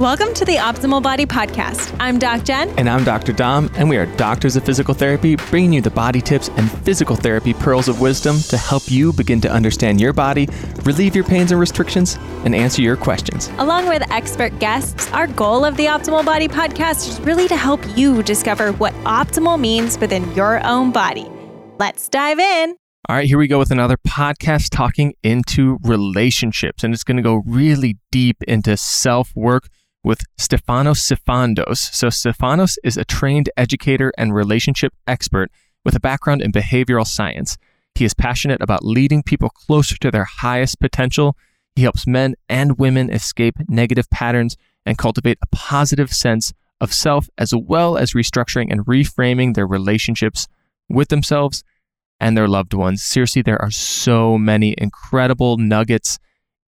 Welcome to the Optimal Body Podcast. I'm Doc Jen. And I'm Dr. Dom, and we are doctors of physical therapy, bringing you the body tips and physical therapy pearls of wisdom to help you begin to understand your body, relieve your pains and restrictions, and answer your questions. Along with expert guests, our goal of the Optimal Body Podcast is really to help you discover what optimal means within your own body. Let's dive in. All right, here we go with another podcast talking into relationships, and it's going to go really deep into self work with Stefanos Sifandos. So, Stefanos is a trained educator and relationship expert with a background in behavioral science. He is passionate about leading people closer to their highest potential. He helps men and women escape negative patterns and cultivate a positive sense of self, as well as restructuring and reframing their relationships with themselves and their loved ones. Seriously, there are so many incredible nuggets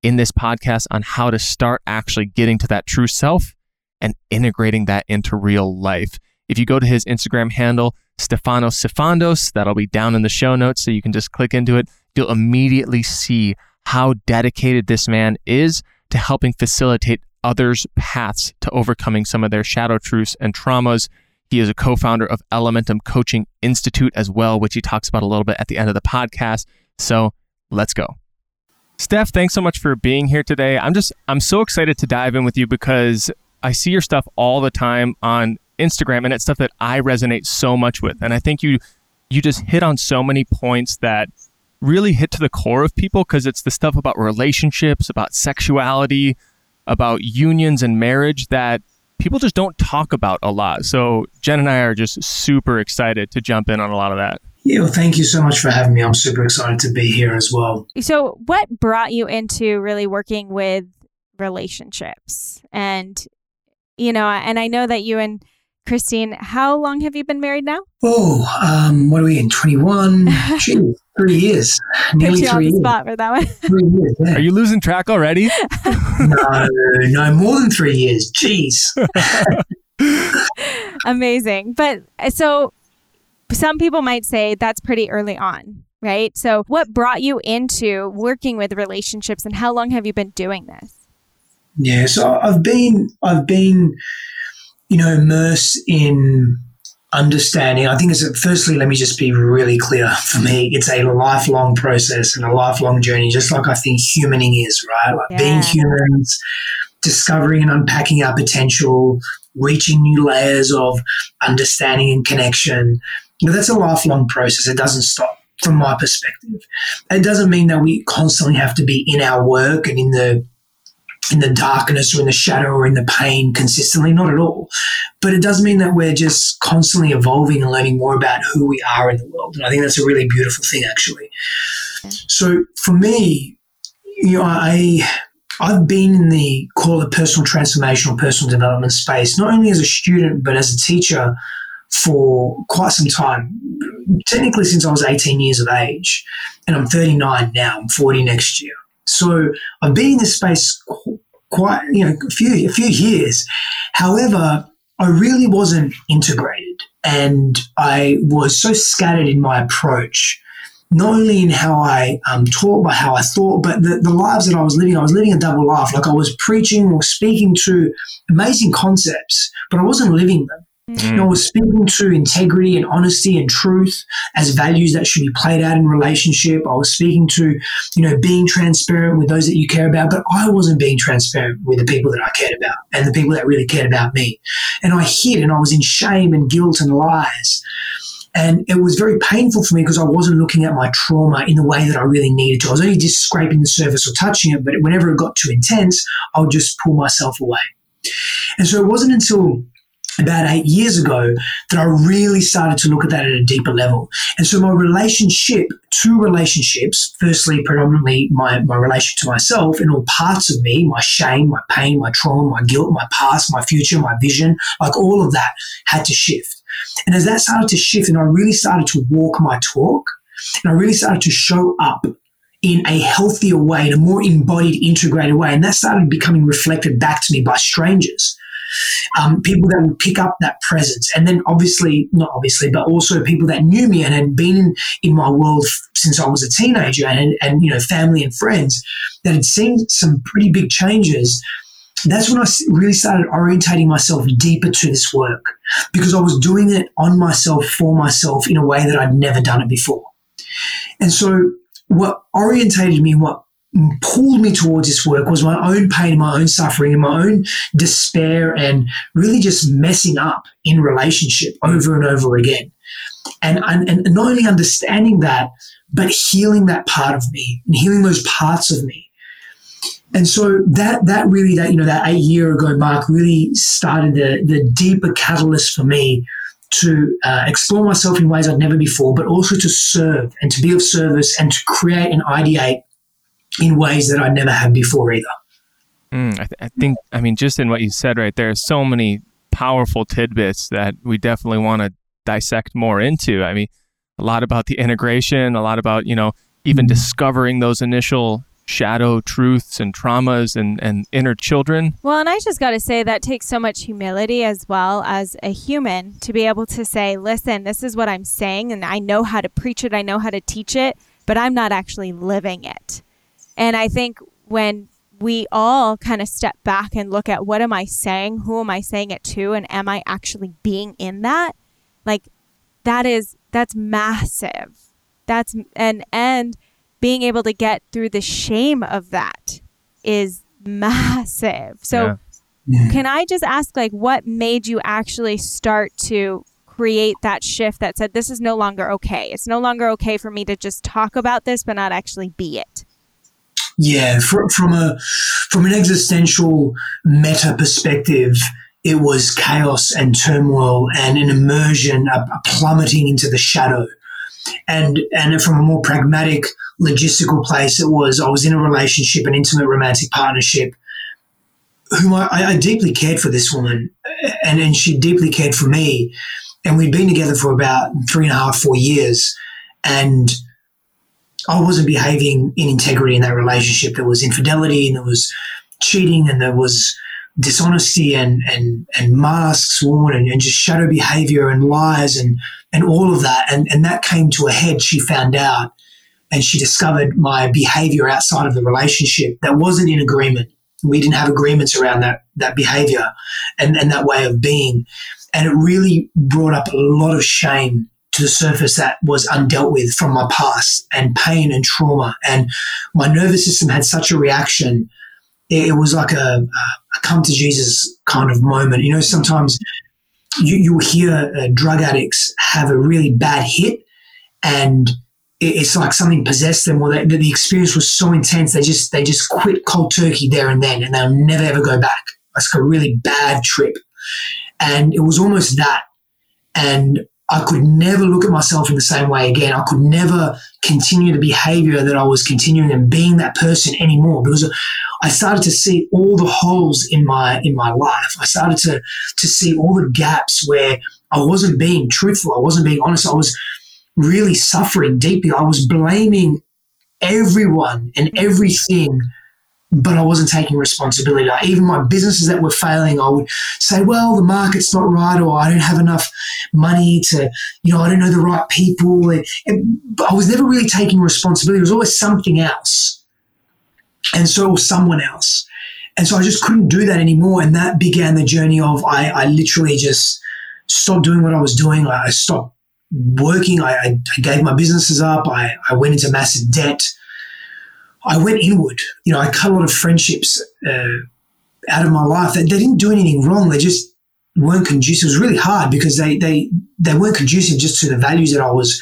in this podcast on how to start actually getting to that true self and integrating that into real life. If you go to his Instagram handle, Stefanos Sifandos, that'll be down in the show notes so you can just click into it. You'll immediately see how dedicated this man is to helping facilitate others' paths to overcoming some of their shadow truths and traumas. He is a co founder of Elementum Coaching Institute as well, which he talks about a little bit at the end of the podcast. So let's go. Steph, thanks so much for being here today. I'm just I'm so excited to dive in with you because I see your stuff all the time on Instagram and it's stuff that I resonate so much with. And I think you you just hit on so many points that really hit to the core of people because it's the stuff about relationships, about sexuality, about unions and marriage that people just don't talk about a lot. So Jen and I are just super excited to jump in on a lot of that. Yeah, well, thank you so much for having me. I'm super excited to be here as well. So, what brought you into really working with relationships? And, you know, and I know that you and Christine, how long have you been married now? Oh, um, what are we in? 21? Gee, three years. Nearly three years. spot for that one. three years, yeah. Are you losing track already? no, no, more than three years. Jeez. Amazing. But so some people might say that's pretty early on, right? So, what brought you into working with relationships and how long have you been doing this? Yeah, so I've been I've been you know immersed in understanding. I think it's a, firstly, let me just be really clear for me. It's a lifelong process and a lifelong journey, just like I think humaning is, right? Like yeah. being humans, discovering and unpacking our potential, reaching new layers of understanding and connection, but that's a lifelong process. It doesn't stop from my perspective. It doesn't mean that we constantly have to be in our work and in the in the darkness or in the shadow or in the pain consistently, not at all. But it does mean that we're just constantly evolving and learning more about who we are in the world. And I think that's a really beautiful thing actually. So for me, you know, I I've been in the call it personal transformation or personal development space, not only as a student, but as a teacher for quite some time, technically since I was 18 years of age, and I'm 39 now. I'm 40 next year. So I've been in this space quite, you know, a few a few years. However, I really wasn't integrated, and I was so scattered in my approach. Not only in how I um, taught, but how I thought, but the, the lives that I was living, I was living a double life. Like I was preaching or speaking to amazing concepts, but I wasn't living them. Mm. Was speaking to integrity and honesty and truth as values that should be played out in relationship. I was speaking to, you know, being transparent with those that you care about, but I wasn't being transparent with the people that I cared about and the people that really cared about me. And I hid and I was in shame and guilt and lies. And it was very painful for me because I wasn't looking at my trauma in the way that I really needed to. I was only just scraping the surface or touching it, but whenever it got too intense, I would just pull myself away. And so it wasn't until about eight years ago that I really started to look at that at a deeper level. And so my relationship, to relationships, firstly, predominantly my, my relationship to myself and all parts of me, my shame, my pain, my trauma, my guilt, my past, my future, my vision, like all of that had to shift. And as that started to shift and I really started to walk my talk and I really started to show up in a healthier way, in a more embodied, integrated way. And that started becoming reflected back to me by strangers um, people that would pick up that presence. And then obviously, not obviously, but also people that knew me and had been in, my world since I was a teenager and, and, you know, family and friends that had seen some pretty big changes that's when I really started orientating myself deeper to this work because I was doing it on myself, for myself, in a way that I'd never done it before. And so, what orientated me, what pulled me towards this work was my own pain, my own suffering, and my own despair, and really just messing up in relationship over and over again. And, and, and not only understanding that, but healing that part of me and healing those parts of me. And so that that really that you know that eight year ago mark really started the the deeper catalyst for me to uh, explore myself in ways I'd never before, but also to serve and to be of service and to create and ideate in ways that I never had before either. Mm, I, th- I, think, I mean, just in what you said right there, so many powerful tidbits that we definitely want to dissect more into. I mean, a lot about the integration, a lot about, you know, even mm-hmm. discovering those initial shadow truths and traumas and, and inner children. Well, and I just got to say that takes so much humility as well as a human to be able to say, listen, this is what I'm saying, and I know how to preach it, I know how to teach it, but I'm not actually living it. And I think when we all kind of step back and look at what am I saying? Who am I saying it to? And am I actually being in that? Like that is that's massive. That's and and being able to get through the shame of that is massive. So yeah. can I just ask like what made you actually start to create that shift that said this is no longer okay. It's no longer okay for me to just talk about this but not actually be it. Yeah, from, from a from an existential meta perspective, it was chaos and turmoil and an immersion, a, a plummeting into the shadow. And and from a more pragmatic, logistical place, it was I was in a relationship, an intimate romantic partnership, whom I, I deeply cared for this woman, and and she deeply cared for me, and we'd been together for about three and a half, four years, and I wasn't behaving in integrity in that relationship. There was infidelity and there was cheating and there was dishonesty and and and masks worn and, and, just shadow behavior and lies and and all of that. And and that came to a head she found out and she discovered my behavior outside of the relationship that wasn't in agreement. We didn't have agreements around that that behavior and and that way of being. And it really brought up a lot of shame to the surface that was undealt with from my past and pain and trauma. And my nervous system had such a reaction. It, was like a, a, come to Jesus kind of moment. You know, sometimes you, you hear uh, drug addicts have a really bad hit and it's like something possessed them or they, the experience was so intense they just they just quit cold turkey there and then and they'll never ever go back it's like a really bad trip and it was almost that and I could never look at myself in the same way again. I could never continue the behavior that I was continuing and being that person anymore because I started to see all the holes in my in my life. I started to to see all the gaps where I wasn't being truthful. I wasn't being honest. I was really suffering deeply. I was blaming everyone and everything but I wasn't taking responsibility. Like even my businesses that were failing, I would say, well, the market's not right, or I don't have enough money to, you know, I don't know the right people. And, and, I was never really taking responsibility. It was always something else. And so someone else. And so I just couldn't do that anymore. And that began the journey of I, I literally just stopped doing what I was doing. I stopped working. I, I gave my businesses up. I, I went into massive debt. I went inward. You know, I cut a lot of friendships uh, out of my life. They, they didn't do anything wrong. They just weren't conducive. It was really hard because they they they weren't conducive just to the values that I was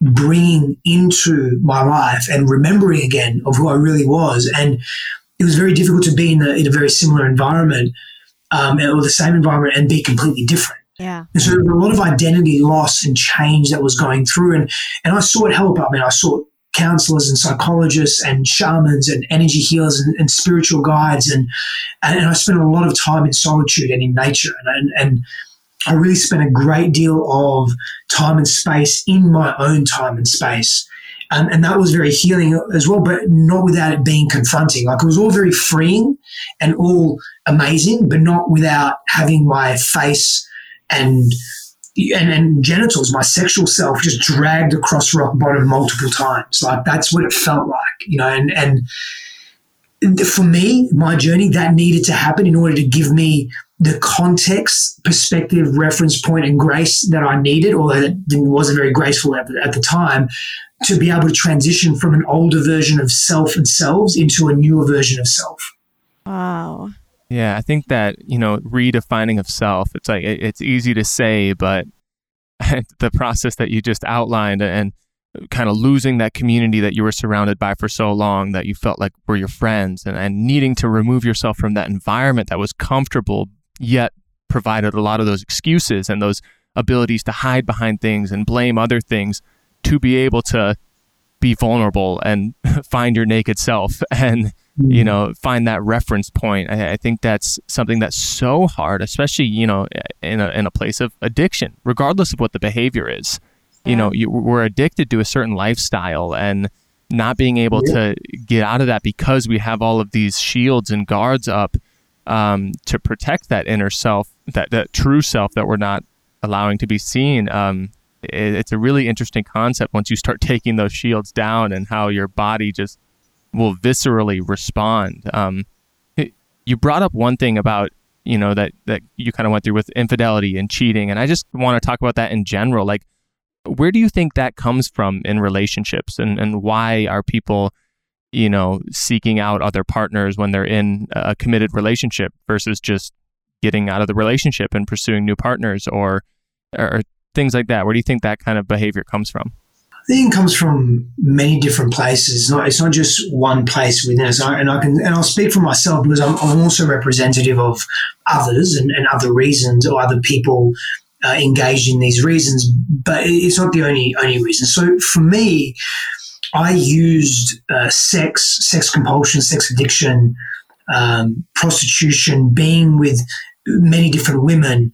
bringing into my life and remembering again of who I really was. And it was very difficult to be in a, in a very similar environment um, or the same environment and be completely different. Yeah. And so there was a lot of identity loss and change that was going through. And, and I saw it help. I mean, I sought counselors and psychologists and shamans and energy healers and, and spiritual guides. And, and, I spent a lot of time in solitude and in nature. And, and I really spent a great deal of time and space in my own time and space. Um, and that was very healing as well, but not without it being confronting. Like it was all very freeing and all amazing, but not without having my face and and, and genitals, my sexual self just dragged across rock bottom multiple times. Like that's what it felt like, you know, and, and for me, my journey, that needed to happen in order to give me the context, perspective, reference point, and grace that I needed, although that wasn't very graceful at the, at the time, to be able to transition from an older version of self and selves into a newer version of self. Wow. Yeah, I think that, you know, redefining of self, it's like, it's easy to say, but the process that you just outlined and kind of losing that community that you were surrounded by for so long that you felt like were your friends and, and needing to remove yourself from that environment that was comfortable yet provided a lot of those excuses and those abilities to hide behind things and blame other things to be able to be vulnerable and find your naked self. And you mm-hmm. know find that reference point I, I, think that's something that's so hard especially you know in a, in a place of addiction regardless of what the behavior is yeah. you know you, we're addicted to a certain lifestyle and not being able yeah. to get out of that because we have all of these shields and guards up um, to protect that inner self that that true self that we're not allowing to be seen um, it, it's a really interesting concept once you start taking those shields down and how your body just will viscerally respond um, you brought up one thing about you know that that you kind of went through with infidelity and cheating and i just want to talk about that in general like where do you think that comes from in relationships and, and why are people, you know, seeking out other partners when they're in a committed relationship versus just getting out of the relationship and pursuing new partners or, or things like that? Where do you think that kind of behavior comes from? Think it comes from many different places. It's not, it's not just one place within us. And I can, and I'll speak for myself because I'm, I'm also representative of others and, and other reasons or other people uh, engaged in these reasons, but it's not the only only reason. So for me, I used uh, sex, sex compulsion, sex addiction, um, prostitution, being with many different women,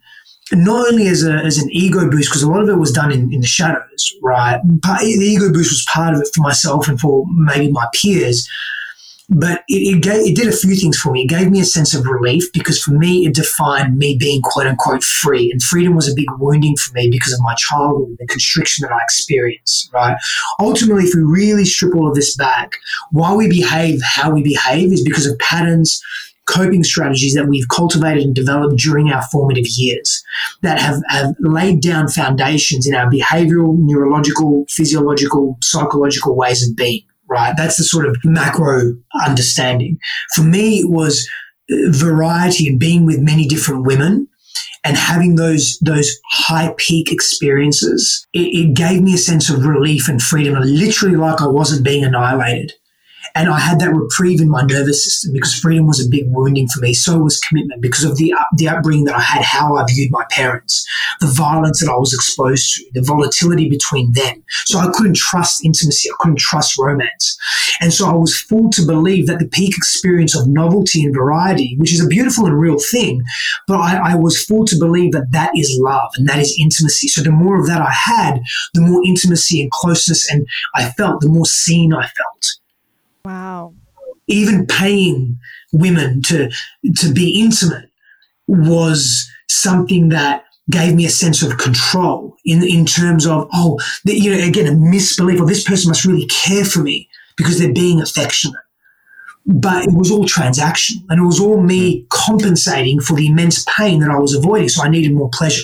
not only as, a, as an ego boost, because a lot of it was done in, in the shadows, right? But the ego boost was part of it for myself and for maybe my peers but it, it, gave, it did a few things for me. It gave me a sense of relief because for me, it defined me being quote unquote free. And freedom was a big wounding for me because of my childhood, and the constriction that I experienced, right? Ultimately, if we really strip all of this back, why we behave how we behave is because of patterns, coping strategies that we've cultivated and developed during our formative years that have, have laid down foundations in our behavioral, neurological, physiological, psychological ways of being right? That's the sort of macro understanding. For me, it was uh, variety and being with many different women and having those those high peak experiences. It, it gave me a sense of relief and freedom, literally like I wasn't being annihilated. And I had that reprieve in my nervous system because freedom was a big wounding for me. So was commitment because of the, up, the upbringing that I had, how I viewed my parents, the violence that I was exposed to, the volatility between them. So I couldn't trust intimacy. I couldn't trust romance. And so I was fooled to believe that the peak experience of novelty and variety, which is a beautiful and real thing, but I, I was fooled to believe that that is love and that is intimacy. So the more of that I had, the more intimacy and closeness and I felt, the more seen I felt. Wow. Even paying women to to be intimate was something that gave me a sense of control in in terms of oh the, you know again a misbelief of this person must really care for me because they're being affectionate. But it was all transactional and it was all me hmm. compensating for the immense pain that I was avoiding. So I needed more pleasure.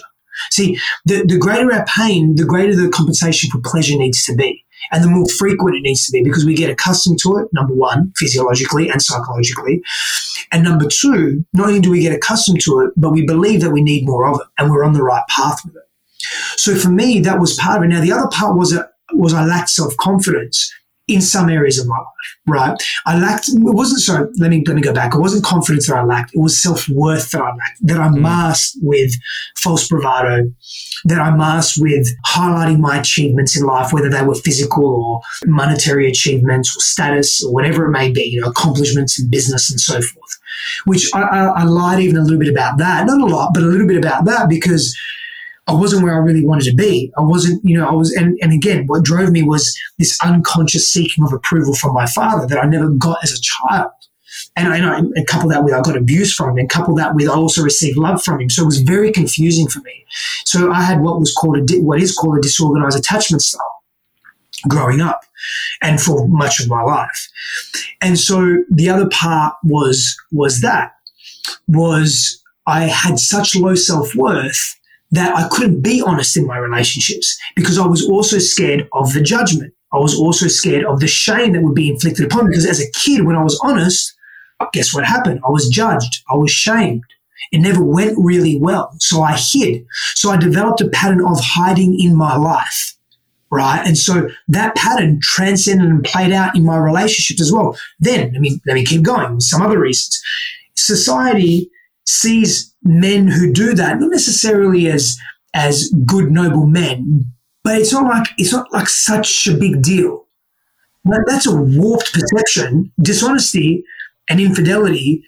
See the, the greater our pain the greater the compensation for pleasure needs to be and the more frequent it needs to be because we get accustomed to it, number one, physiologically and psychologically. And number two, not only do we get accustomed to it, but we believe that we need more of it and we're on the right path with it. So for me, that was part of it. Now, the other part was, a, was I lacked self confidence in some areas of my life, right? I lacked, it wasn't, sorry, let me, let me go back. It wasn't confidence that I lacked. It was self worth that I lacked, that I mm. masked with false bravado, that I masked with highlighting my achievements in life, whether they were physical or monetary achievements or status or whatever it may be, you know, accomplishments in business and so forth, which I, I, I lied even a little bit about that. Not a lot, but a little bit about that because I wasn't where I really wanted to be. I wasn't, you know, I was, and, and again, what drove me was this unconscious seeking of approval from my father that I never got as a child. And I know, and couple that with I got abuse from him, and couple that with I also received love from him. So it was very confusing for me. So I had what was called a, what is called a disorganized attachment style. growing up and for much of my life. And so the other part was was that was I had such low self-worth that I couldn't be honest in my relationships because I was also scared of the judgment. I was also scared of the shame that would be inflicted upon me because as a kid when I was honest, guess what happened? I was judged. I was shamed. It never went really well. So I hid. So I developed a pattern of hiding in my life right? And so that pattern transcended and played out in my relationships as well. Then let me let me keep going. Some other reasons. Society sees men who do that not necessarily as as good noble men, but it's not like it's not like such a big deal. That's a warped perception. Dishonesty and infidelity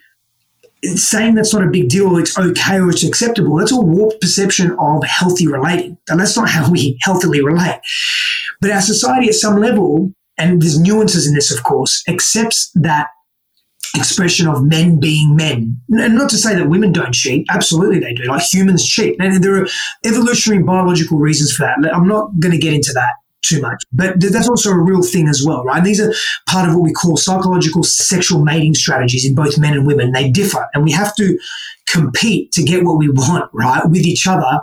saying that's not a big deal, it's okay or it's acceptable, that's a warped perception of healthy relating. And that's not how we healthily relate. But our society at some level, and there's nuances in this, of course, accepts that expression of men being men. And not to say that women don't cheat. Absolutely they do. Like humans cheat. And there are evolutionary biological reasons for that. I'm not going to get into that too much. But that's also a real thing as well, right? And these are part of what we call psychological sexual mating strategies in both men and women. They differ, and we have to compete to get what we want, right, with each other.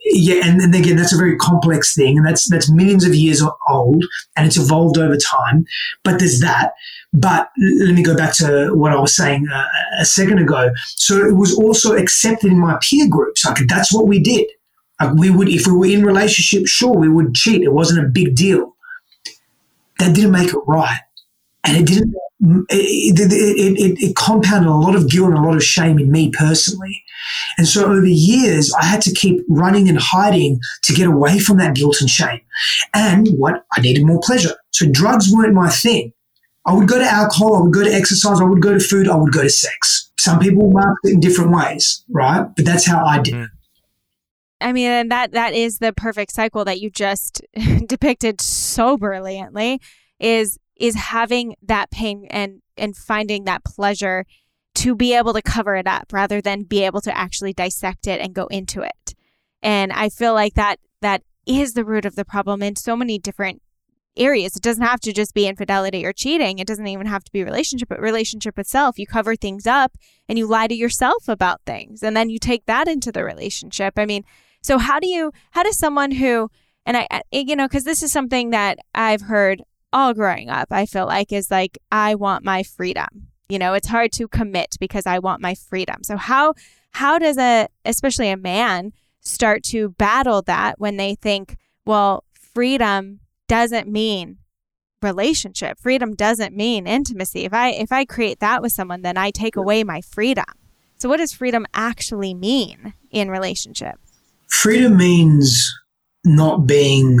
Yeah, and, and again, that's a very complex thing, and that's that's millions of years old, and it's evolved over time. But there's that. But let me go back to what I was saying uh, a second ago. So it was also accepted in my peer groups. Like that's what we did like we would, if we were in relationship, sure, we would cheat. It wasn't a big deal. That didn't make it right, and it didn't. It, it, it, it, compounded a lot of guilt and a lot of shame in me personally. And so over years, I had to keep running and hiding to get away from that guilt and shame. And what I needed more pleasure. So drugs weren't my thing. I would go to alcohol, I would go to exercise, I would go to food, I would go to sex. Some people mark it in different ways, right? But that's how I did it. Mm-hmm. I mean, that that is the perfect cycle that you just depicted so brilliantly is is having that pain and and finding that pleasure to be able to cover it up rather than be able to actually dissect it and go into it. And I feel like that that is the root of the problem in so many different areas. It doesn't have to just be infidelity or cheating. It doesn't even have to be relationship, but relationship itself. You cover things up and you lie to yourself about things and then you take that into the relationship. I mean, so how do you how does someone who and I, you know because this is something that I've heard all growing up I feel like is like I want my freedom. You know, it's hard to commit because I want my freedom. So how how does a especially a man start to battle that when they think, well, freedom doesn't mean relationship. Freedom doesn't mean intimacy. If I if I create that with someone, then I take away my freedom. So what does freedom actually mean in relationship? Freedom means not being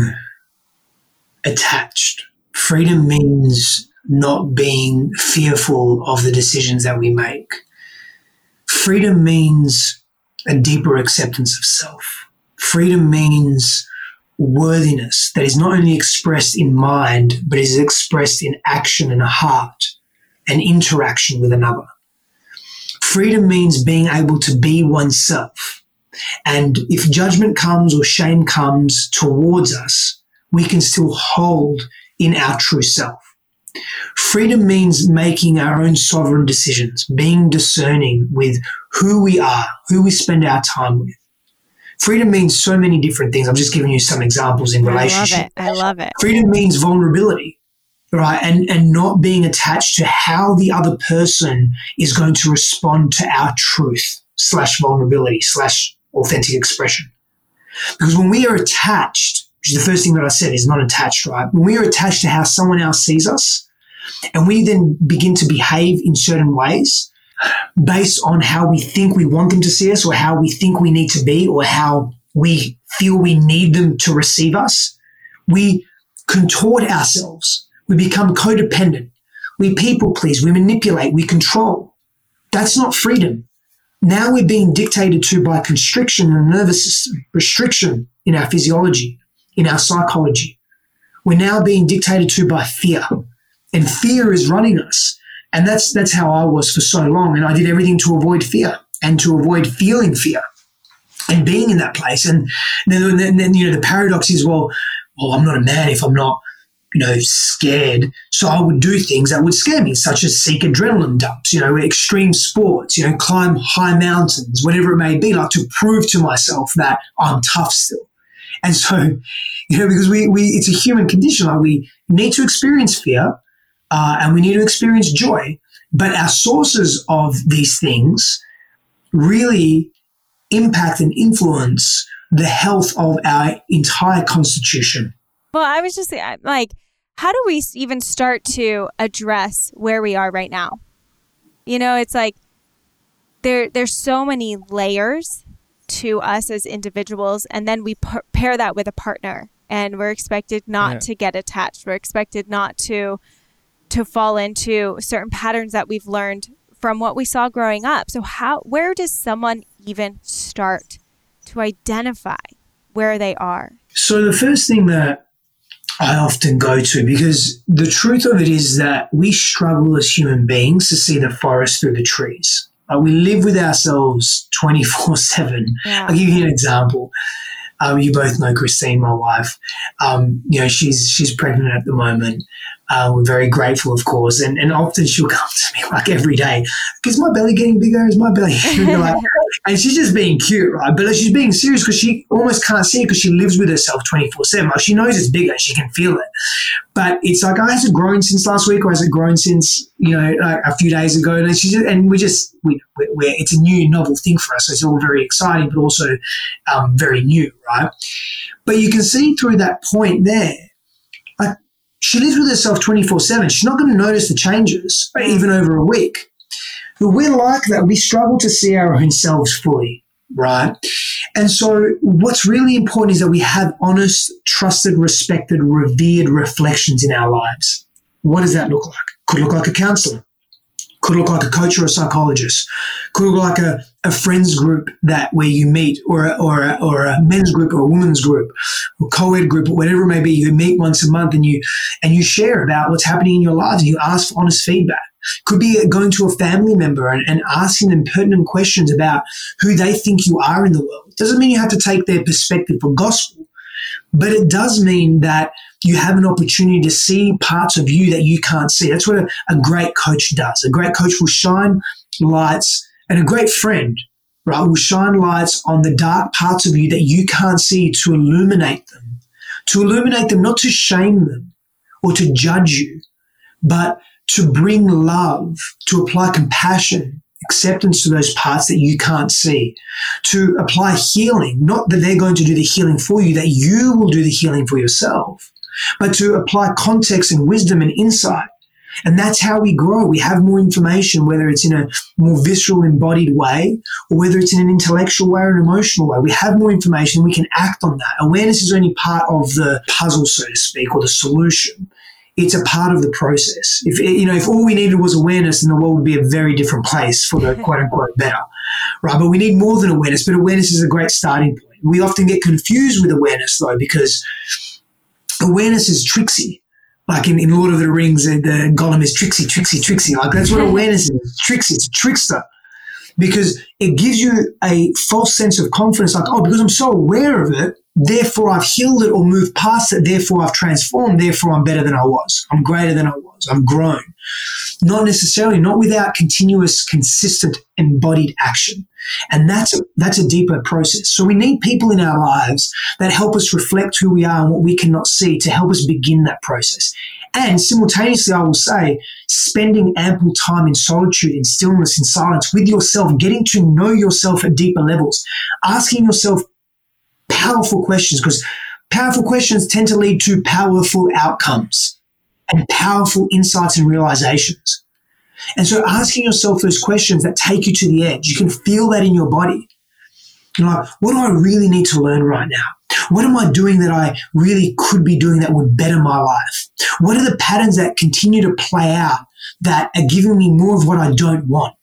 attached. Freedom means not being fearful of the decisions that we make. Freedom means a deeper acceptance of self. Freedom means worthiness that is not only expressed in mind, but is expressed in action and a heart and interaction with another. Freedom means being able to be oneself and if judgment comes or shame comes towards us, we can still hold in our true self. Freedom means making our own sovereign decisions, being discerning with who we are, who we spend our time with. Freedom means so many different things. I'm just giving you some examples in relationship. I love it. I love it. Freedom means vulnerability, right? And and not being attached to how the other person is going to respond to our truth slash vulnerability slash authentic expression. Because when we are attached, which is the first thing that I said is not attached, right? When we are attached to how someone else sees us, and we then begin to behave in certain ways based on how we think we want them to see us, or how we think we need to be, or how we feel we need them to receive us, we contort ourselves. We become codependent. We people please. We manipulate. We control. That's not freedom. Now we're being dictated to by constriction in the nervous system, restriction in our physiology, in our psychology. We're now being dictated to by fear. And fear is running us. And that's that's how I was for so long. And I did everything to avoid fear and to avoid feeling fear and being in that place. And then, then, then you know the paradox is, well, well, I'm not a man if I'm not you know, scared. So I would do things that would scare me, such as seek adrenaline dumps, you know, extreme sports, you know, climb high mountains, whatever it may be, like to prove to myself that I'm tough still. And so, you know, because we, we it's a human condition, like we need to experience fear uh, and we need to experience joy. But our sources of these things really impact and influence the health of our entire constitution. Well, I was just like, how do we even start to address where we are right now? You know, it's like there there's so many layers to us as individuals, and then we par- pair that with a partner, and we're expected not yeah. to get attached. We're expected not to to fall into certain patterns that we've learned from what we saw growing up. So how where does someone even start to identify where they are? So the first thing that I often go to because the truth of it is that we struggle as human beings to see the forest through the trees. Like we live with ourselves 24 7. I'll give you an example. Um, you both know Christine, my wife. Um, you know, she's she's pregnant at the moment. Uh, we're very grateful, of course, and, and often she'll come to me like every day. Is my belly getting bigger? Is my belly? like, and she's just being cute, right? But she's being serious because she almost can't see it because she lives with herself twenty four seven. Like she knows it's bigger, she can feel it. But it's like, oh, has it grown since last week, or has it grown since you know like a few days ago? And she just, and we just we we it's a new novel thing for us. So it's all very exciting, but also um, very new, right? But you can see through that point there she lives with herself 24 7. She's not going to notice the changes, even over a week. But we're like that. We struggle to see our own selves fully, right? And so, what's really important is that we have honest, trusted, respected, revered reflections in our lives. What does that look like? Could look like a counselor, could look like a coach or a psychologist, could look like a, a friends group that where you meet, or a, or a, or a men's group or a women's group, or co-ed group, or whatever it may be. You meet once a month and you and you share about what's happening in your lives and you ask for honest feedback. Could be going to a family member and, and asking them pertinent questions about who they think you are in the world. Doesn't mean you have to take their perspective for gospel, but it does mean that you have an opportunity to see parts of you that you can't see. That's what a, a great coach does. A great coach will shine lights and a great friend, right, will shine lights on the dark parts of you that you can't see to illuminate them. To illuminate them, not to shame them or to judge you, but to bring love, to apply compassion, acceptance to those parts that you can't see, to apply healing, not that they're going to do the healing for you, that you will do the healing for yourself, but to apply context and wisdom and insight. And that's how we grow. We have more information, whether it's in a more visceral, embodied way, or whether it's in an intellectual way or an emotional way. We have more information. We can act on that. Awareness is only part of the puzzle, so to speak, or the solution it's a part of the process. If you know, if all we needed was awareness, then the world would be a very different place for the quote unquote better, right? But we need more than awareness. But awareness is a great starting point. We often get confused with awareness though, because awareness is tricksy. Like in, in Lord of the Rings, the, the Gollum is tricksy, tricksy, tricksy. Like that's what awareness is. Tricksy. It's a trickster because it gives you a false sense of confidence. Like, oh, because I'm so aware of it, Therefore, I've healed it or moved past it. Therefore, I've transformed. Therefore, I'm better than I was. I'm greater than I was. I've grown. Not necessarily, not without continuous, consistent, embodied action. And that's a, that's a deeper process. So we need people in our lives that help us reflect who we are and what we cannot see to help us begin that process. And simultaneously, I will say, spending ample time in solitude, in stillness, in silence with yourself, getting to know yourself at deeper levels, asking yourself powerful questions because powerful questions tend to lead to powerful outcomes and powerful insights and realizations. And so asking yourself those questions that take you to the edge, you can feel that in your body. You're like, what do I really need to learn right now? What am I doing that I really could be doing that would better my life? What are the patterns that continue to play out that are giving me more of what I don't want?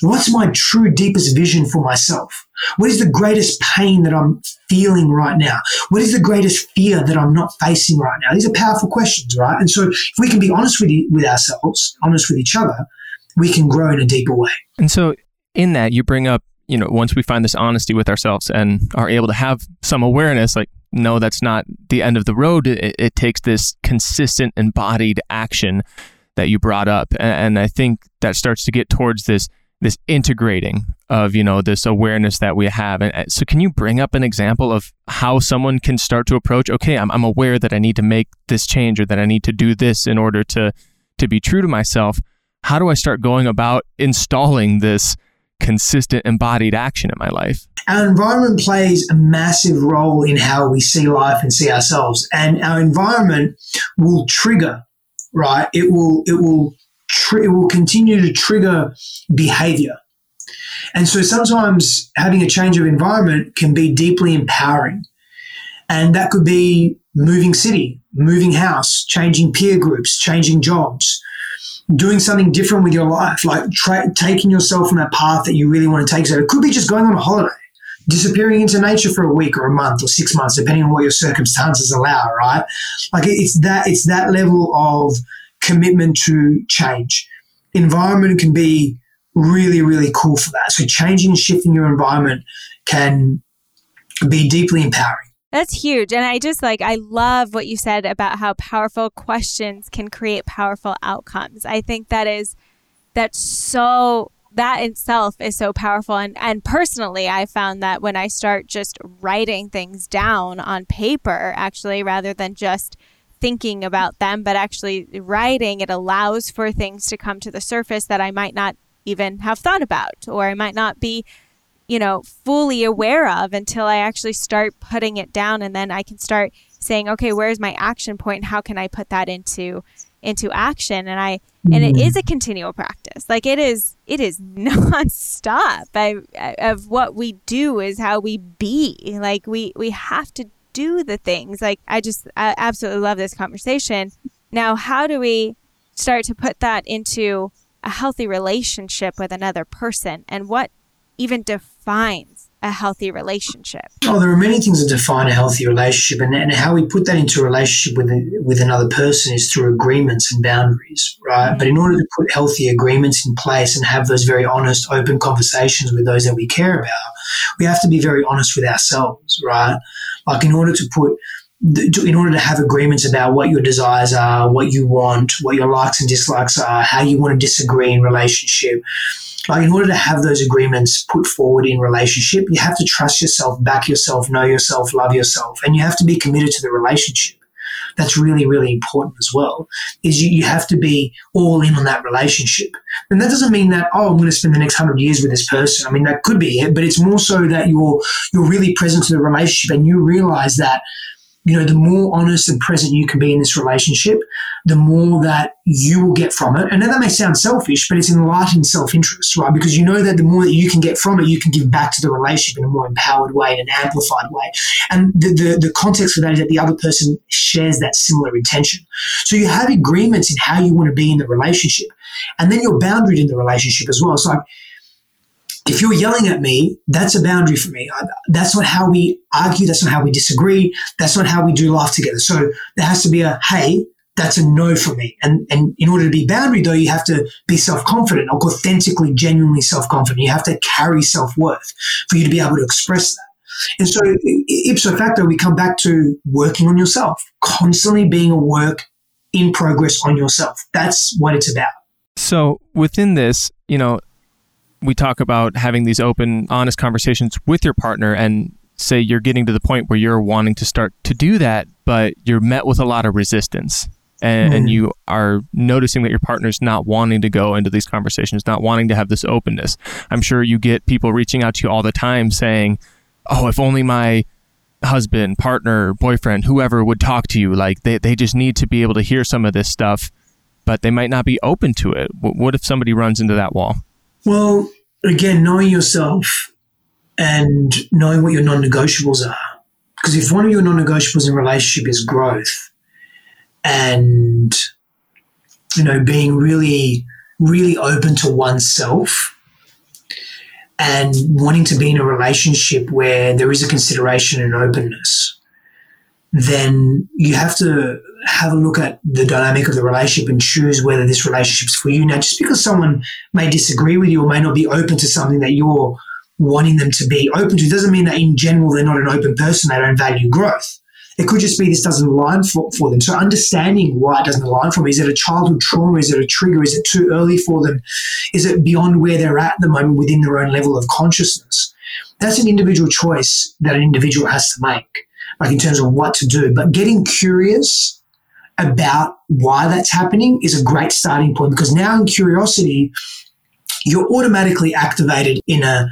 What's my true deepest vision for myself? What is the greatest pain that I'm feeling right now? What is the greatest fear that I'm not facing right now? These are powerful questions, right? And so if we can be honest with, with ourselves, honest with each other, we can grow in a deeper way. And so in that, you bring up, you know, once we find this honesty with ourselves and are able to have some awareness, like no, that's not the end of the road. It, it takes this consistent embodied action that you brought up. And, and I think that starts to get towards this this integrating of you know this awareness that we have. And uh, so can you bring up an example of how someone can start to approach okay I'm, I'm aware that i need to make this change or that i need to do this in order to to be true to myself how do i start going about installing this consistent embodied action in my life? Our environment plays a massive role in how we see life and see ourselves. And our environment will trigger right? It will it will tr- it will continue to trigger behavior. And so sometimes having a change of environment can be deeply empowering. And that could be moving city, moving house, changing peer groups, changing jobs, doing something different with your life, like tra- taking yourself on that path that you really want to take. So it could be just going on a holiday, disappearing into nature for a week or a month or six months, depending on what your circumstances allow, right? Like it's that, it's that level of commitment to change. Environment can be really, really cool for that. So changing and shifting your environment can be deeply empowering. That's huge. And I just like, I love what you said about how powerful questions can create powerful outcomes. I think that is, that's so, that itself is so powerful. And, and personally, I found that when I start just writing things down on paper, actually, rather than just thinking about them, but actually writing, it allows for things to come to the surface that I might not even have thought about or I might not be, you know, fully aware of until I actually start putting it down and then I can start saying, okay, where's my action point? How can I put that into into action? And I and it is a continual practice. Like it is it is nonstop. I, of what we do is how we be. Like we we have to do the things. Like, I just I absolutely love this conversation. Now, how do we start to put that into a healthy relationship with another person? And what even defines a healthy relationship? Oh, there are many things that define a healthy relationship, and, and how we put that into a relationship with with another person is through agreements and boundaries, right? Mm-hmm. But in order to put healthy agreements in place and have those very honest, open conversations with those that we care about, we have to be very honest with ourselves, right? Like in order to put in order to have agreements about what your desires are, what you want, what your likes and dislikes are, how you want to disagree in relationship, like in order to have those agreements put forward in relationship, you have to trust yourself, back yourself, know yourself, love yourself, and you have to be committed to the relationship. That's really, really important as well. Is you, you have to be all in on that relationship. And that doesn't mean that, oh, I'm going to spend the next hundred years with this person. I mean, that could be it, but it's more so that you're you're really present to the relationship and you realize that you know, the more honest and present you can be in this relationship, the more that you will get from it. And that may sound selfish, but it's enlightened self interest, right? Because you know that the more that you can get from it, you can give back to the relationship in a more empowered way, in an amplified way. And the, the, the context for that is that the other person shares that similar intention. So you have agreements in how you want to be in the relationship. And then you're boundaried in the relationship as well. It's like, if you're yelling at me, that's a boundary for me. That's not how we argue. That's not how we disagree. That's not how we do life together. So there has to be a, hey, that's a no for me. And, and in order to be boundary though, you have to be self-confident, authentically, genuinely self-confident. You have to carry self-worth for you to be able to express that. And so ipso facto, we come back to working on yourself, constantly being a work in progress on yourself. That's what it's about. So within this, you know, we talk about having these open, honest conversations with your partner and say you're getting to the point where you're wanting to start to do that, but you're met with a lot of resistance. And, mm. and, you are noticing that your partner's not wanting to go into these conversations, not wanting to have this openness. I'm sure you get people reaching out to you all the time saying, Oh, if only my husband, partner, boyfriend, whoever would talk to you, like they, they just need to be able to hear some of this stuff, but they might not be open to it. What if somebody runs into that wall? Well, again, knowing yourself and knowing what your non negotiables are. Because if one of your non negotiables in relationship is growth and, you know, being really, really open to oneself and wanting to be in a relationship where there is a consideration and openness, then you have to have a look at the dynamic of the relationship and choose whether this relationship is for you. Now, just because someone may disagree with you or may not be open to something that you're wanting them to be open to doesn't mean that in general they're not an open person, they don't value growth. It could just be this doesn't align for, for them. So understanding why it doesn't align for them. Is it a childhood trauma? Is it a trigger? Is it too early for them? Is it beyond where they're at the moment within their own level of consciousness? That's an individual choice that an individual has to make, like in terms of what to do. But getting curious about why that's happening is a great starting point because now in curiosity, you're automatically activated in a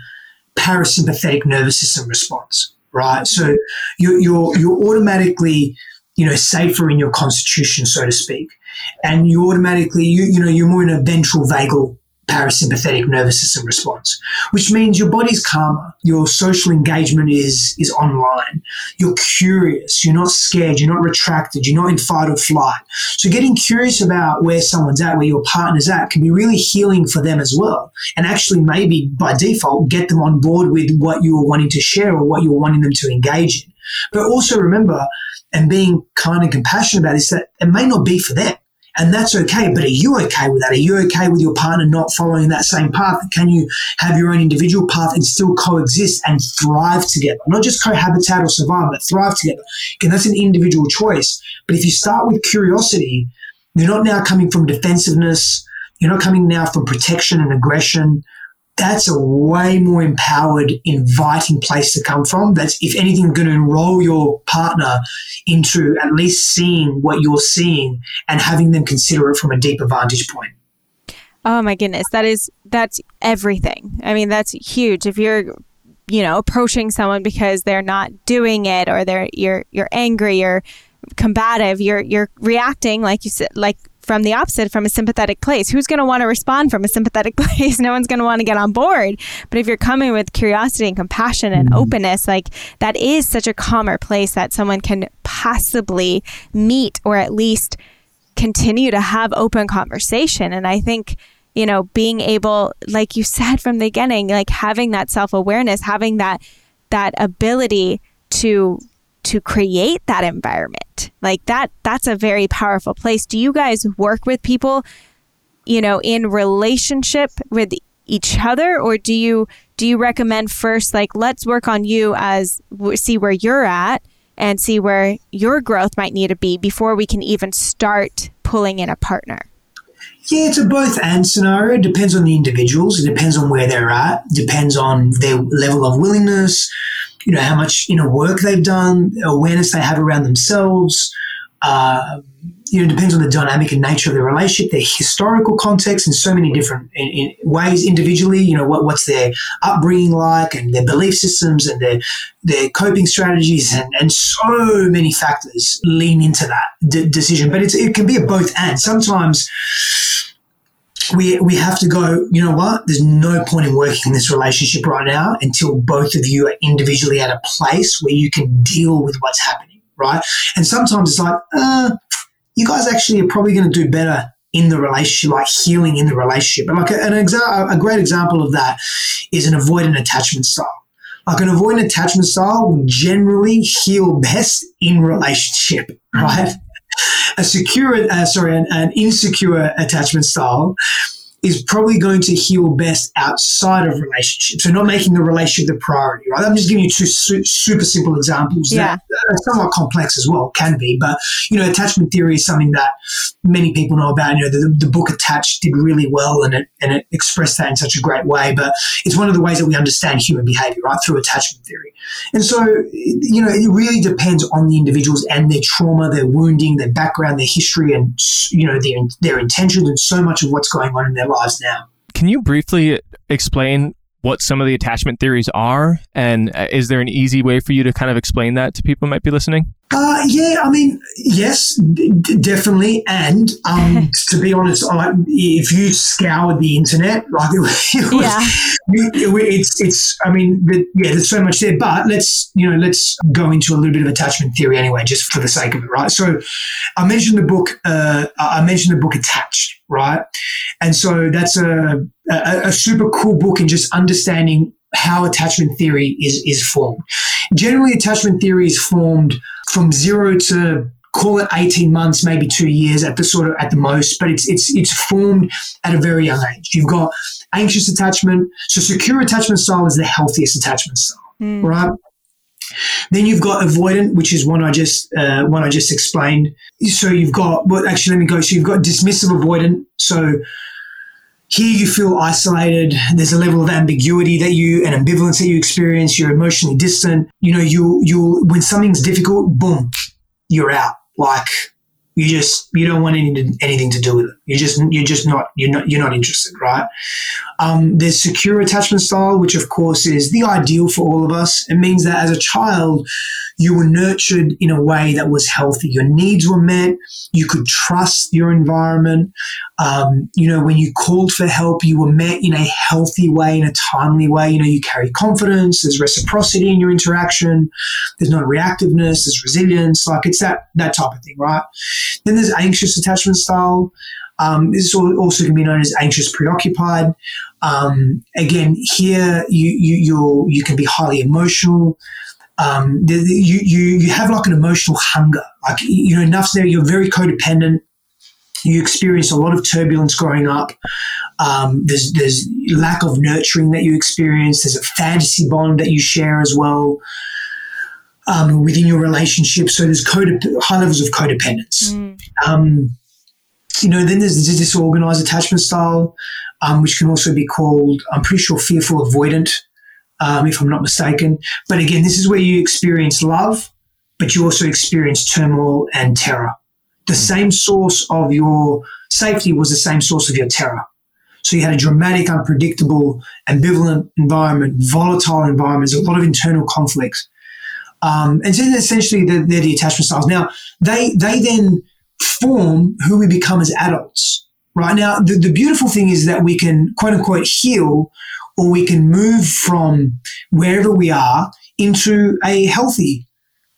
parasympathetic nervous system response, right? So you're, you're, you're automatically, you know, safer in your constitution, so to speak. And you automatically, you, you know, you're more in a ventral vagal parasympathetic nervous system response, which means your body's calmer, your social engagement is is online, you're curious, you're not scared, you're not retracted, you're not in fight or flight. So getting curious about where someone's at, where your partner's at, can be really healing for them as well. And actually maybe by default get them on board with what you're wanting to share or what you're wanting them to engage in. But also remember, and being kind and compassionate about is that it may not be for them. And that's okay. But are you okay with that? Are you okay with your partner not following that same path? Can you have your own individual path and still coexist and thrive together? Not just cohabitate or survive, but thrive together. Again, that's an individual choice. But if you start with curiosity, you're not now coming from defensiveness. You're not coming now from protection and aggression that's a way more empowered, inviting place to come from. That's, if anything, going to enroll your partner into at least seeing what you're seeing and having them consider it from a deeper vantage point. Oh my goodness, that is that's everything. I mean, that's huge. If you're you know approaching someone because they're not doing it or they're you're you're angry or combative you're you're reacting like you said like from the opposite, from a sympathetic place. Who's going to want to respond from a sympathetic place? no one's going to want to get on board. But if you're coming with curiosity and compassion and mm-hmm. openness, like that is such a calmer place that someone can possibly meet or at least continue to have open conversation. And I think you know, being able, like you said from the beginning, like having that self awareness, having that that ability to to create that environment. Like that that's a very powerful place. Do you guys work with people, you know, in relationship with each other or do you do you recommend first like let's work on you as see where you're at and see where your growth might need to be before we can even start pulling in a partner? Yeah, it's a both and scenario. It depends on the individuals. It depends on where they're at. Depends on their level of willingness, you know, how much, you know, work they've done, awareness they have around themselves. Uh, you know, it depends on the dynamic and nature of the relationship, their historical context, in so many different in, in ways individually. You know, what, what's their upbringing like, and their belief systems, and their their coping strategies, and, and so many factors lean into that d- decision. But it's, it can be a both and. Sometimes we we have to go. You know what? There's no point in working in this relationship right now until both of you are individually at a place where you can deal with what's happening, right? And sometimes it's like, uh, you guys actually are probably going to do better in the relationship, like healing in the relationship. And like an exa- a great example of that is an avoidant attachment style. Like an avoidant attachment style will generally heal best in relationship, right? A secure, uh, sorry, an, an insecure attachment style is probably going to heal best outside of relationships. So not making the relationship the priority, right? I'm just giving you two su- super simple examples yeah. that are somewhat complex as well, can be. But, you know, attachment theory is something that many people know about. You know, the, the book Attached did really well and it, and it expressed that in such a great way. But it's one of the ways that we understand human behavior, right? Through attachment theory. And so, you know, it really depends on the individuals and their trauma, their wounding, their background, their history, and, you know, their, their intentions and so much of what's going on in their now. Can you briefly explain what some of the attachment theories are? And uh, is there an easy way for you to kind of explain that to people who might be listening? Uh, yeah, I mean, yes, d- definitely. And um, to be honest, I, if you scoured the internet, like it, it was, yeah. It, it's, it's, I mean, the, yeah, there's so much there. But let's, you know, let's go into a little bit of attachment theory anyway, just for the sake of it, right? So I mentioned the book, uh, I mentioned the book Attached, right? And so that's a, a, a super cool book in just understanding how attachment theory is, is formed. Generally, attachment theory is formed from zero to call it 18 months, maybe two years at the sort of at the most, but it's it's it's formed at a very young age. You've got anxious attachment. So secure attachment style is the healthiest attachment style, mm. right? Then you've got avoidant, which is one I just uh, one I just explained. So you've got well, actually let me go. So you've got dismissive avoidant. So here you feel isolated. There's a level of ambiguity that you and ambivalence that you experience. You're emotionally distant. You know, you you when something's difficult, boom, you're out. Like you just you don't want to, anything to do with it. You just you're just not you're not you're not interested, right? Um, there's secure attachment style, which of course is the ideal for all of us. It means that as a child, you were nurtured in a way that was healthy. Your needs were met. You could trust your environment. Um, you know, when you called for help, you were met in a healthy way, in a timely way. You know, you carry confidence. There's reciprocity in your interaction. There's not reactiveness. There's resilience. Like it's that that type of thing, right? Then there's anxious attachment style. Um, this is also can be known as anxious preoccupied. Um, again, here you you you you can be highly emotional um, the, the, you, you, you have like an emotional hunger. Like, you know, enough there, you're very codependent. You experience a lot of turbulence growing up. Um, there's, there's lack of nurturing that you experience. There's a fantasy bond that you share as well. Um, within your relationship. So there's codep- high levels of codependence. Mm. Um, you know, then there's the disorganized attachment style, um, which can also be called, I'm pretty sure, fearful avoidant um, if I'm not mistaken. But again, this is where you experience love, but you also experience turmoil and terror. The hmm. same source of your safety was the same source of your terror. So you had a dramatic, unpredictable, ambivalent environment, volatile environments, a lot of internal conflicts. Um, and so essentially they're, they're, the attachment styles. Now they they then form who we become as adults. Right now, the, the beautiful thing is that we can quote unquote heal or we can move from wherever we are into a healthy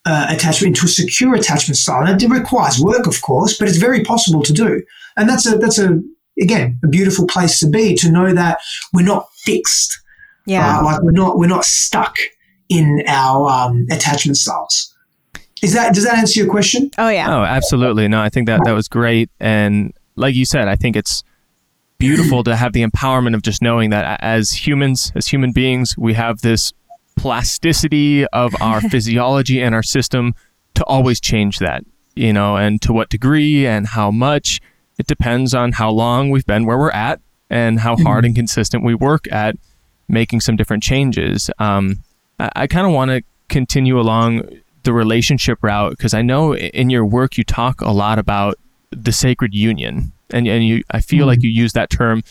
uh, attachment, into a secure attachment style. And it requires work, of course, but it's very possible to do. And that's a that's a again a beautiful place to be to know that we're not fixed. Yeah, uh, like we're not we're not stuck in our um, attachment styles. Is that does that answer your question? Oh yeah. Oh, absolutely. No, I think that that was great. And like you said, I think it's beautiful to have the empowerment of just knowing that as humans, as human beings, we have this plasticity of our physiology and our system to always change that, you know, and to what degree and how much. It depends on how long we've been where we're at and how hard and consistent we work at making some different changes. Um, I, I kind of want to continue along the relationship route because I know in your work you talk a lot about the sacred union and and you I feel mm-hmm. like you use that term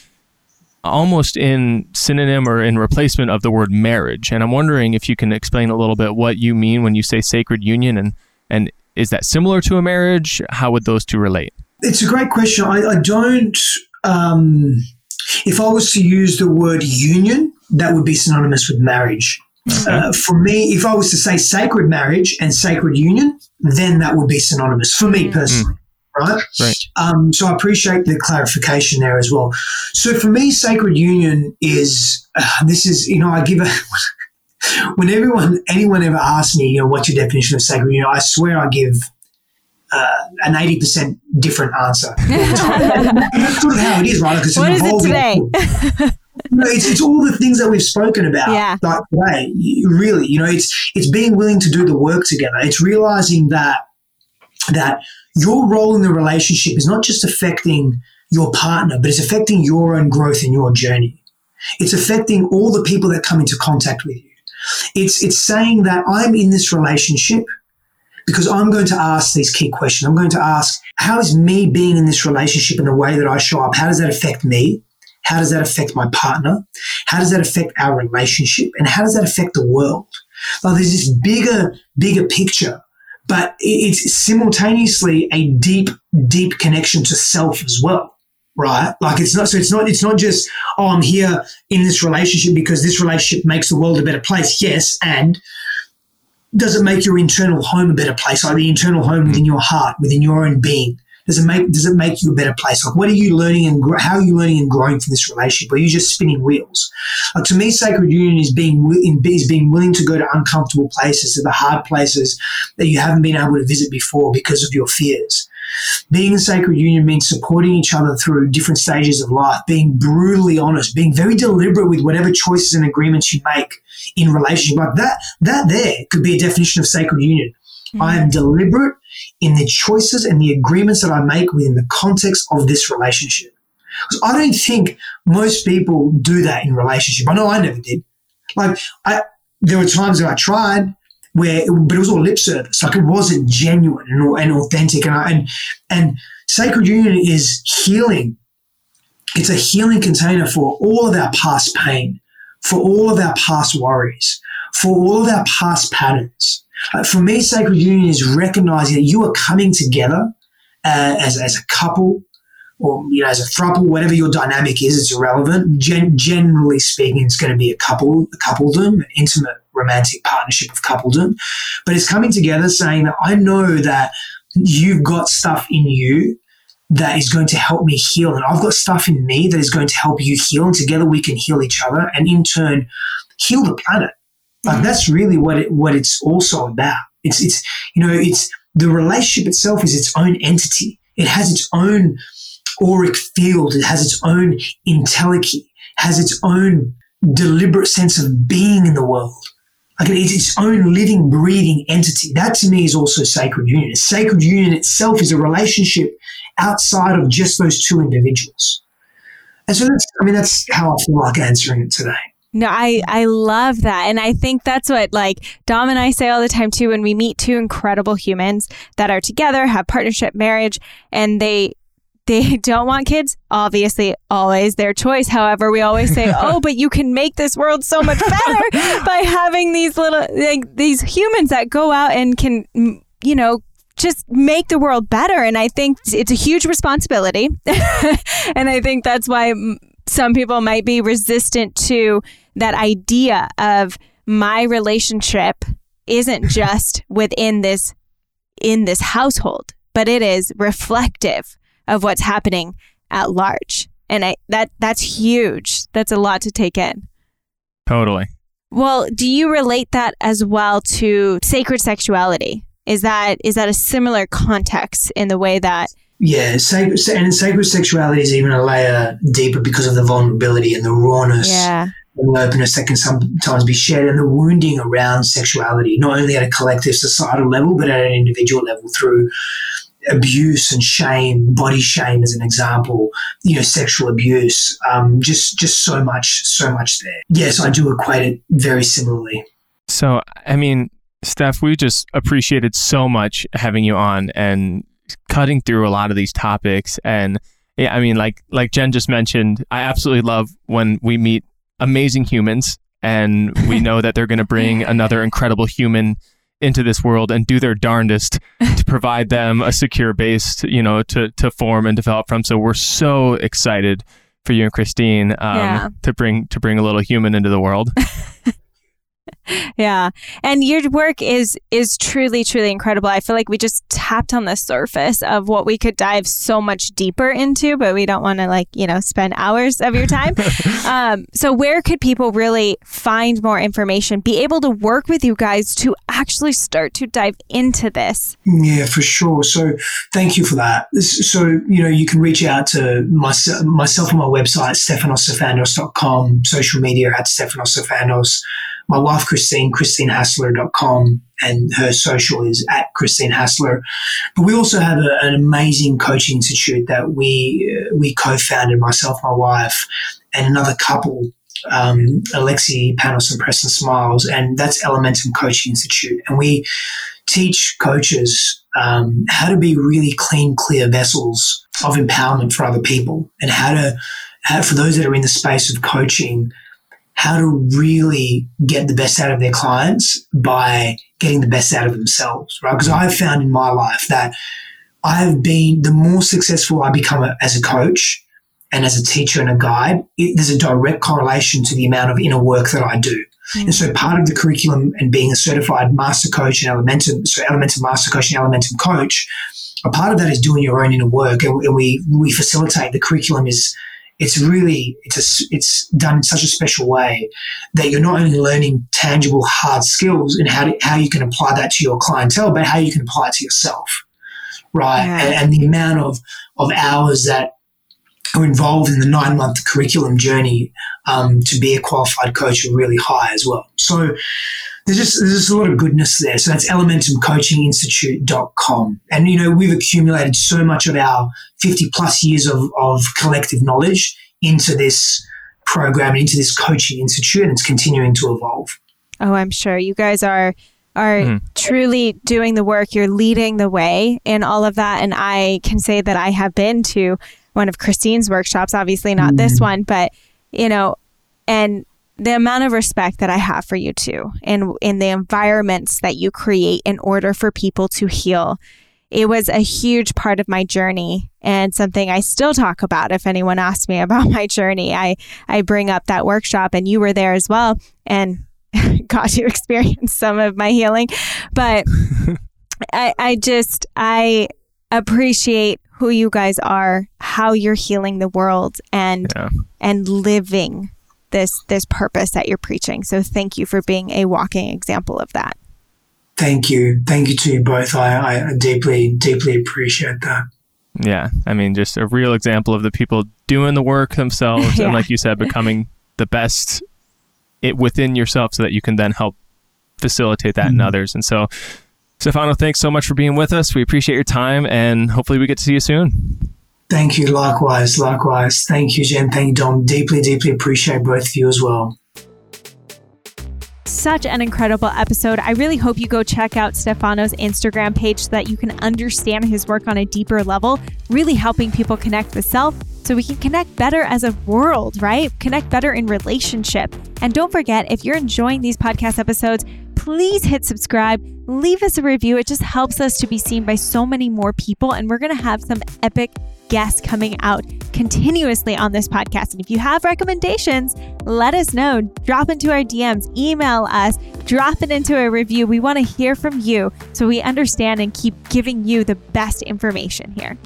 almost in synonym or in replacement of the word marriage. And I'm wondering if you can explain a little bit what you mean when you say sacred union and and is that similar to a marriage? How would those two relate? It's a great question. I, I don't. Um, if I was to use the word union, that would be synonymous with marriage. Okay. Uh, for me, if I was to say sacred marriage and sacred union, then that would be synonymous for me personally. Mm right? Right. Um, so I appreciate the clarification there as well. So for me, sacred union is uh, this is you know I give a. when everyone anyone ever asks me, you know, what's your definition of sacred union, I swear I give uh, an eighty percent different answer. That's sort of how it is, right? Because what is it today? you it's, it's all the things that we've spoken about yeah. like today. Really, you know, it's it's being willing to do the work together. It's realizing that that your role in the relationship is not just affecting your partner, but it's affecting your own growth in your journey. It's affecting all the people that come into contact with you. It's, it's saying that I'm in this relationship because I'm going to ask these key questions. I'm going to ask, how is me being in this relationship and the way that I show up? How does that affect me? How does that affect my partner? How does that affect our relationship? And how does that affect the world? Well, there's this bigger, bigger picture but it's simultaneously a deep, deep connection to self as well. Right. Like it's not, so it's not, it's not just, oh, I'm here in this relationship because this relationship makes the world a better place. Yes. And does it make your internal home a better place? Like the internal home within mm. your heart, within your own being? Does it make does it make you a better place? Like, what are you learning and gr- how are you learning and growing from this relationship? Are you just spinning wheels? Like to me, sacred union is being is being willing to go to uncomfortable places, to the hard places that you haven't been able to visit before because of your fears. Being in sacred union means supporting each other through different stages of life, being brutally honest, being very deliberate with whatever choices and agreements you make in relationship. Like that, that there could be a definition of sacred union. Mm-hmm. I am deliberate in the choices and the agreements that I make within the context of this relationship. Because I don't think most people do that in relationship. I know I never did. Like I, there were times that I tried where, but it was all lip service. Like it wasn't genuine and, and authentic. And, I, and and sacred union is healing. It's a healing container for all of our past pain, for all of our past worries, for all of our past patterns. Uh, for me, sacred union is recognizing that you are coming together uh, as, as a couple or you know as a throuple, whatever your dynamic is, it's irrelevant. Gen- generally speaking, it's going to be a couple, a coupledom, an intimate romantic partnership of coupledom. But it's coming together saying that I know that you've got stuff in you that is going to help me heal, and I've got stuff in me that is going to help you heal, and together we can heal each other, and in turn heal the planet. Like mm-hmm. that's really what it what it's also about. It's it's you know it's the relationship itself is its own entity. It has its own auric field. It has its own entelechy, has its own deliberate sense of being in the world. Like it's its own living, breathing entity. That to me is also sacred union. A sacred union itself is a relationship outside of just those two individuals. And so that's, I mean, that's how I feel like answering it today. No, I, mm. I love that. And I think that's what like Dom and I say all the time too when we meet two incredible humans that are together, have partnership marriage, and they they don't want kids, obviously, always their choice. However, we always say, "Oh, but you can make this world so much better by having these little like these humans that go out and can, you know, just make the world better." And I think it's a huge responsibility, and I think that's why some people might be resistant to that idea of my relationship isn't just within this in this household, but it is reflective of what's happening at large. And I, that that's huge. That's a lot to take in. Totally. Well, do you relate that as well to sacred sexuality? Is that is that a similar context in the way that yeah, sacred, and sacred sexuality is even a layer deeper because of the vulnerability and the rawness yeah. and the openness that can sometimes be shared and the wounding around sexuality, not only at a collective societal level, but at an individual level through abuse and shame, body shame as an example, you know, sexual abuse, um, just just so much, so much there. Yes, I do equate it very similarly. So, I mean, Steph, we just appreciated so much having you on and cutting through a lot of these topics. And yeah, I mean, like like Jen just mentioned, I absolutely love when we meet amazing humans and we know that they're going to bring another incredible human into this world and do their darndest to provide them a secure base, to, you know, to to form and develop from. So we're so excited for you and Christine um, yeah. to bring to bring a little human into the world. yeah. And your work is is truly truly incredible. I feel like we just tapped on the surface of what we could dive so much deeper into but we don't want to like you know spend hours of your time. Um, so where could people really find more information be able to work with you guys to actually start to dive into this? Yeah for sure. So thank you for that. So you know you can reach out to myself, myself on my website stefanossifandos.com social media at stefanossifandos my wife, Christine, christinehassler.com, and her social is at Christine Hassler. But we also have a, an amazing coaching institute that we, uh, we co-founded, myself, my wife, and another couple, um, Alexi Panos and Preston Smiles, and that's Elementum Coaching Institute. And we teach coaches um, how to be really clean, clear vessels of empowerment for other people and how to, how, for those that are in the space of coaching, how to really get the best out of their clients by getting the best out of themselves, right? Because I've found in my life that I've been, the more successful I become as a coach and as a teacher and a guide, it, there's a direct correlation to the amount of inner work that I do. Mm-hmm. And so part of the curriculum and being a certified master coach and Elementum, so Elementum master coach and Elementum coach, a part of that is doing your own inner work. And, and we, we facilitate the curriculum is, it's really it's a, it's done in such a special way that you're not only learning tangible hard skills and how to, how you can apply that to your clientele, but how you can apply it to yourself. right? Yeah. And, and the amount of, of hours that are involved in the nine month curriculum journey um, to be a qualified coach are really high as well. So there's just there's just a lot of goodness there. So that's elementumcoachinginstitute.com. And you know, we've accumulated so much of our 50 plus years of, of collective knowledge into this program, into this coaching institute, and it's continuing to evolve. Oh, I'm sure you guys are are Mhm. truly doing the work. You're leading the way in all of that. And I can say that I have been to one of Christine's workshops, obviously not this one, but you know, and the amount of respect that I have for you two and in the environments that you create in order for people to heal. It was a huge part of my journey and something I still talk about. If anyone asks me about my journey, I, I bring up that workshop and you were there as well. And got to experience some of my healing. But I, I just, I appreciate who you guys are, how you're healing the world and, Yeah. and living this, this purpose that you're preaching. So thank you for being a walking example of that. Thank you. Thank you to you both. I, I deeply, deeply appreciate that. Yeah. I mean, just a real example of the people doing the work themselves Yeah. and, like you said, becoming the best it within yourself so that you can then help facilitate that in Mhm. others. And so, Stefano, thanks so much for being with us. We appreciate your time and hopefully we get to see you soon. Thank you. Likewise. Likewise. Thank you, Jen. Thank you, Dom. Deeply, deeply appreciate both of you as well. such an incredible episode. I really hope you go check out Stefano's Instagram page so that you can understand his work on a deeper level, really helping people connect with self so we can connect better as a world, right? Connect better in relationship. And don't forget, if you're enjoying these podcast episodes, please hit subscribe, leave us a review. It just helps us to be seen by so many more people. And we're going to have some epic guests coming out continuously on this podcast. And if you have recommendations, let us know. Drop into our DMs, email us, drop it into a review. We want to hear from you so we understand and keep giving you the best information here.